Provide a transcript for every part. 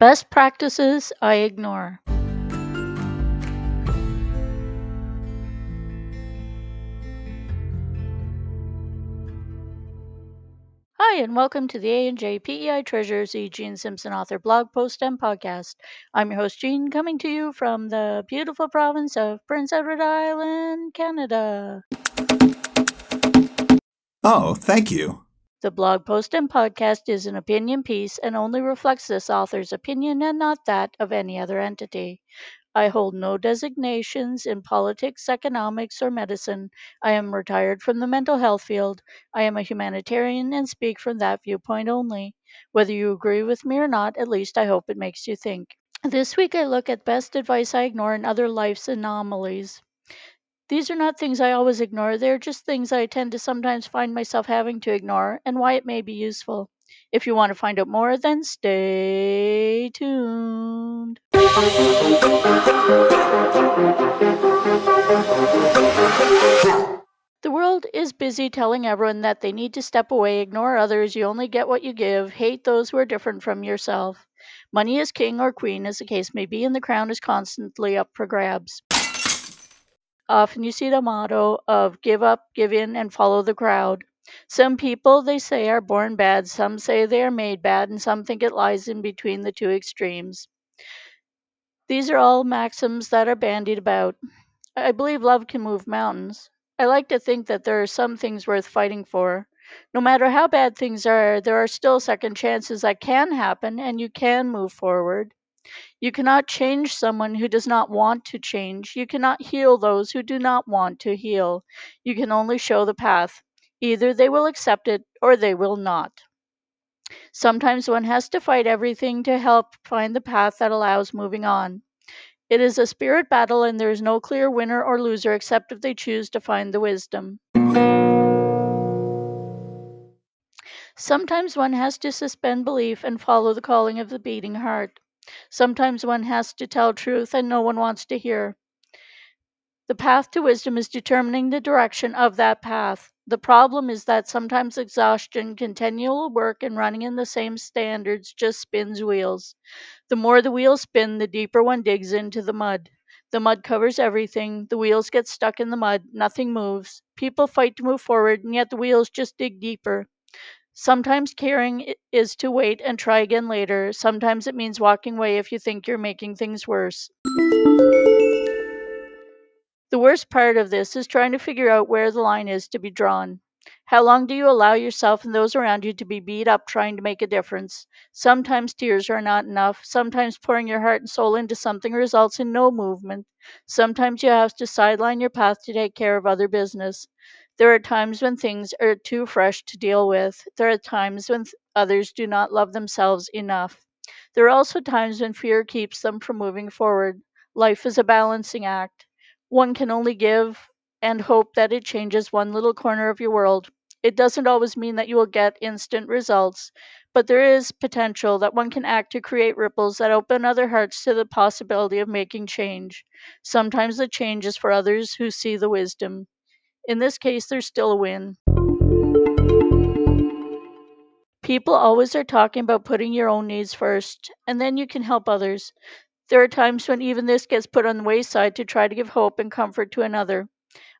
Best practices I ignore. Hi, and welcome to the A&J PEI Treasures E. Jean Simpson author blog post and podcast. I'm your host, Jean, coming to you from the beautiful province of Prince Edward Island, Canada. Oh, thank you. The blog post and podcast is an opinion piece and only reflects this author's opinion and not that of any other entity. I hold no designations in politics, economics, or medicine. I am retired from the mental health field. I am a humanitarian and speak from that viewpoint only. Whether you agree with me or not, at least I hope it makes you think. This week I look at best advice I ignore and other life's anomalies. These are not things I always ignore, they're just things I tend to sometimes find myself having to ignore and why it may be useful. If you want to find out more, then stay tuned. The world is busy telling everyone that they need to step away, ignore others, you only get what you give, hate those who are different from yourself. Money is king or queen, as the case may be, and the crown is constantly up for grabs. Often you see the motto of give up, give in, and follow the crowd. Some people, they say, are born bad, some say they are made bad, and some think it lies in between the two extremes. These are all maxims that are bandied about. I believe love can move mountains. I like to think that there are some things worth fighting for. No matter how bad things are, there are still second chances that can happen and you can move forward. You cannot change someone who does not want to change. You cannot heal those who do not want to heal. You can only show the path. Either they will accept it or they will not. Sometimes one has to fight everything to help find the path that allows moving on. It is a spirit battle, and there is no clear winner or loser except if they choose to find the wisdom. Sometimes one has to suspend belief and follow the calling of the beating heart. Sometimes one has to tell truth and no one wants to hear. The path to wisdom is determining the direction of that path. The problem is that sometimes exhaustion, continual work, and running in the same standards just spins wheels. The more the wheels spin, the deeper one digs into the mud. The mud covers everything. The wheels get stuck in the mud. Nothing moves. People fight to move forward, and yet the wheels just dig deeper. Sometimes caring is to wait and try again later. Sometimes it means walking away if you think you're making things worse. The worst part of this is trying to figure out where the line is to be drawn. How long do you allow yourself and those around you to be beat up trying to make a difference? Sometimes tears are not enough. Sometimes pouring your heart and soul into something results in no movement. Sometimes you have to sideline your path to take care of other business. There are times when things are too fresh to deal with. There are times when th- others do not love themselves enough. There are also times when fear keeps them from moving forward. Life is a balancing act. One can only give and hope that it changes one little corner of your world. It doesn't always mean that you will get instant results, but there is potential that one can act to create ripples that open other hearts to the possibility of making change. Sometimes the change is for others who see the wisdom. In this case, there's still a win. People always are talking about putting your own needs first, and then you can help others. There are times when even this gets put on the wayside to try to give hope and comfort to another.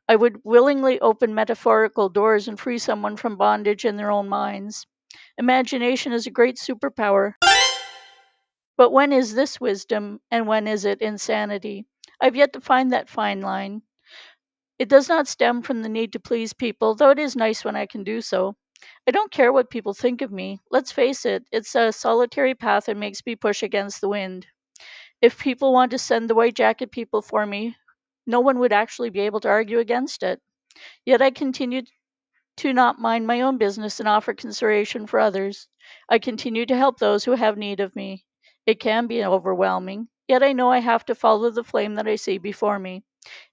I would willingly open metaphorical doors and free someone from bondage in their own minds. Imagination is a great superpower. But when is this wisdom and when is it insanity? I've yet to find that fine line. It does not stem from the need to please people, though it is nice when I can do so. I don't care what people think of me. Let's face it, it's a solitary path and makes me push against the wind. If people want to send the white jacket people for me, no one would actually be able to argue against it. Yet I continue to not mind my own business and offer consideration for others. I continue to help those who have need of me. It can be overwhelming, yet I know I have to follow the flame that I see before me.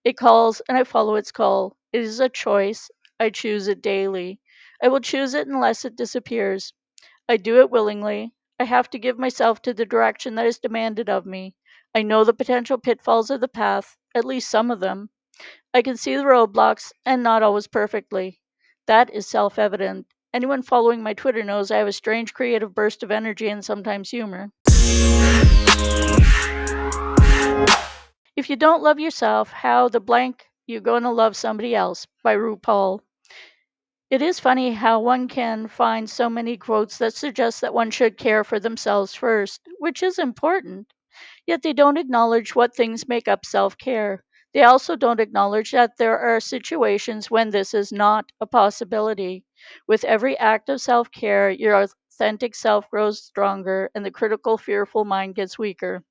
It calls and I follow its call. It is a choice. I choose it daily. I will choose it unless it disappears. I do it willingly. I have to give myself to the direction that is demanded of me. I know the potential pitfalls of the path, at least some of them. I can see the roadblocks, and not always perfectly. That is self evident. Anyone following my Twitter knows I have a strange creative burst of energy and sometimes humor. If you don't love yourself, how the blank you gonna love somebody else by RuPaul. It is funny how one can find so many quotes that suggest that one should care for themselves first, which is important. Yet they don't acknowledge what things make up self care. They also don't acknowledge that there are situations when this is not a possibility. With every act of self care, your authentic self grows stronger and the critical, fearful mind gets weaker.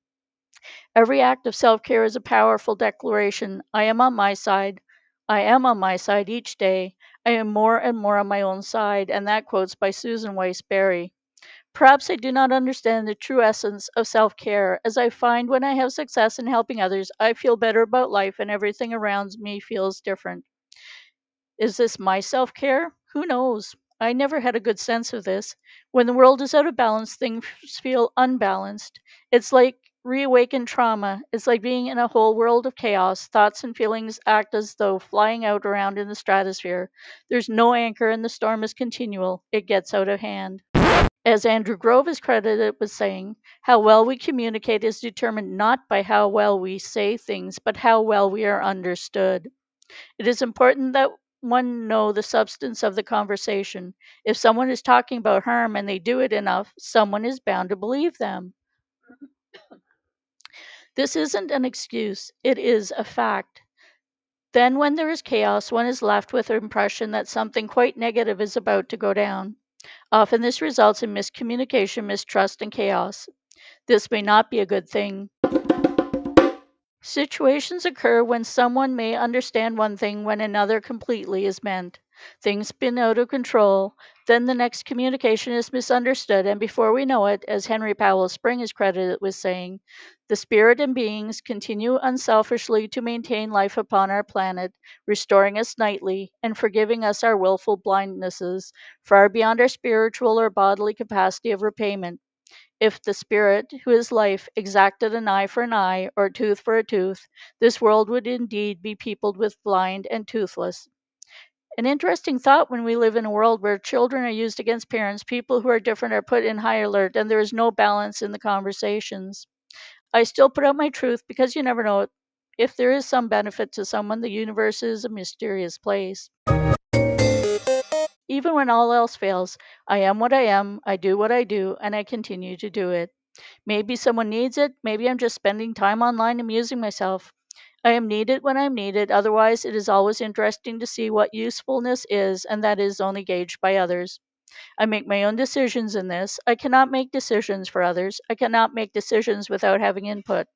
Every act of self care is a powerful declaration I am on my side. I am on my side each day. I am more and more on my own side. And that quote's by Susan Weiss Berry. Perhaps I do not understand the true essence of self care, as I find when I have success in helping others, I feel better about life and everything around me feels different. Is this my self care? Who knows? I never had a good sense of this. When the world is out of balance, things feel unbalanced. It's like reawakened trauma. is like being in a whole world of chaos. Thoughts and feelings act as though flying out around in the stratosphere. There's no anchor and the storm is continual. It gets out of hand. As Andrew Grove is credited with saying, how well we communicate is determined not by how well we say things, but how well we are understood. It is important that one know the substance of the conversation. If someone is talking about harm and they do it enough, someone is bound to believe them. This isn't an excuse, it is a fact. Then, when there is chaos, one is left with the impression that something quite negative is about to go down. Often, this results in miscommunication, mistrust, and chaos. This may not be a good thing. Situations occur when someone may understand one thing when another completely is meant. Things spin out of control, then the next communication is misunderstood, and before we know it, as Henry Powell Spring is credited with saying, the spirit and beings continue unselfishly to maintain life upon our planet, restoring us nightly and forgiving us our willful blindnesses, far beyond our spiritual or bodily capacity of repayment. If the Spirit, who is life, exacted an eye for an eye, or a tooth for a tooth, this world would indeed be peopled with blind and toothless. An interesting thought when we live in a world where children are used against parents, people who are different are put in high alert, and there is no balance in the conversations. I still put out my truth because you never know. If there is some benefit to someone, the universe is a mysterious place. Even when all else fails, I am what I am, I do what I do, and I continue to do it. Maybe someone needs it, maybe I'm just spending time online amusing myself. I am needed when I'm needed, otherwise, it is always interesting to see what usefulness is, and that is only gauged by others. I make my own decisions in this. I cannot make decisions for others. I cannot make decisions without having input.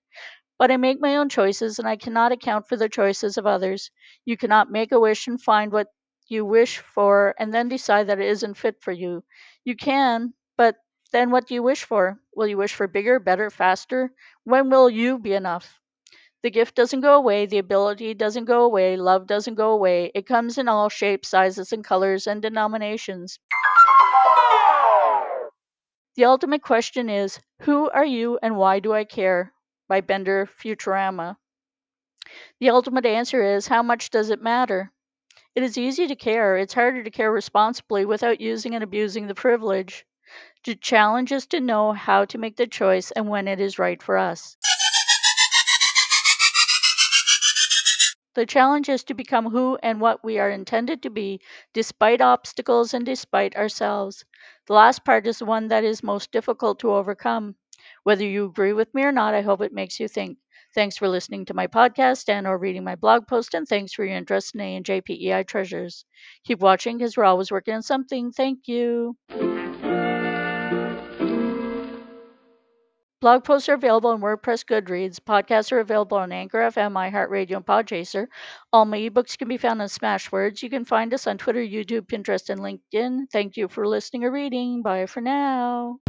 But I make my own choices, and I cannot account for the choices of others. You cannot make a wish and find what you wish for and then decide that it isn't fit for you. You can, but then what do you wish for? Will you wish for bigger, better, faster? When will you be enough? The gift doesn't go away, the ability doesn't go away, love doesn't go away. It comes in all shapes, sizes, and colors and denominations. The ultimate question is Who are you and why do I care? by Bender Futurama. The ultimate answer is How much does it matter? It is easy to care. It's harder to care responsibly without using and abusing the privilege. The challenge is to know how to make the choice and when it is right for us. The challenge is to become who and what we are intended to be, despite obstacles and despite ourselves. The last part is the one that is most difficult to overcome. Whether you agree with me or not, I hope it makes you think. Thanks for listening to my podcast and or reading my blog post, and thanks for your interest in A&J PEI Treasures. Keep watching because we're always working on something. Thank you. Blog posts are available on WordPress Goodreads. Podcasts are available on Anchor FM, iHeartRadio, and Podchaser. All my ebooks can be found on Smashwords. You can find us on Twitter, YouTube, Pinterest, and LinkedIn. Thank you for listening or reading. Bye for now.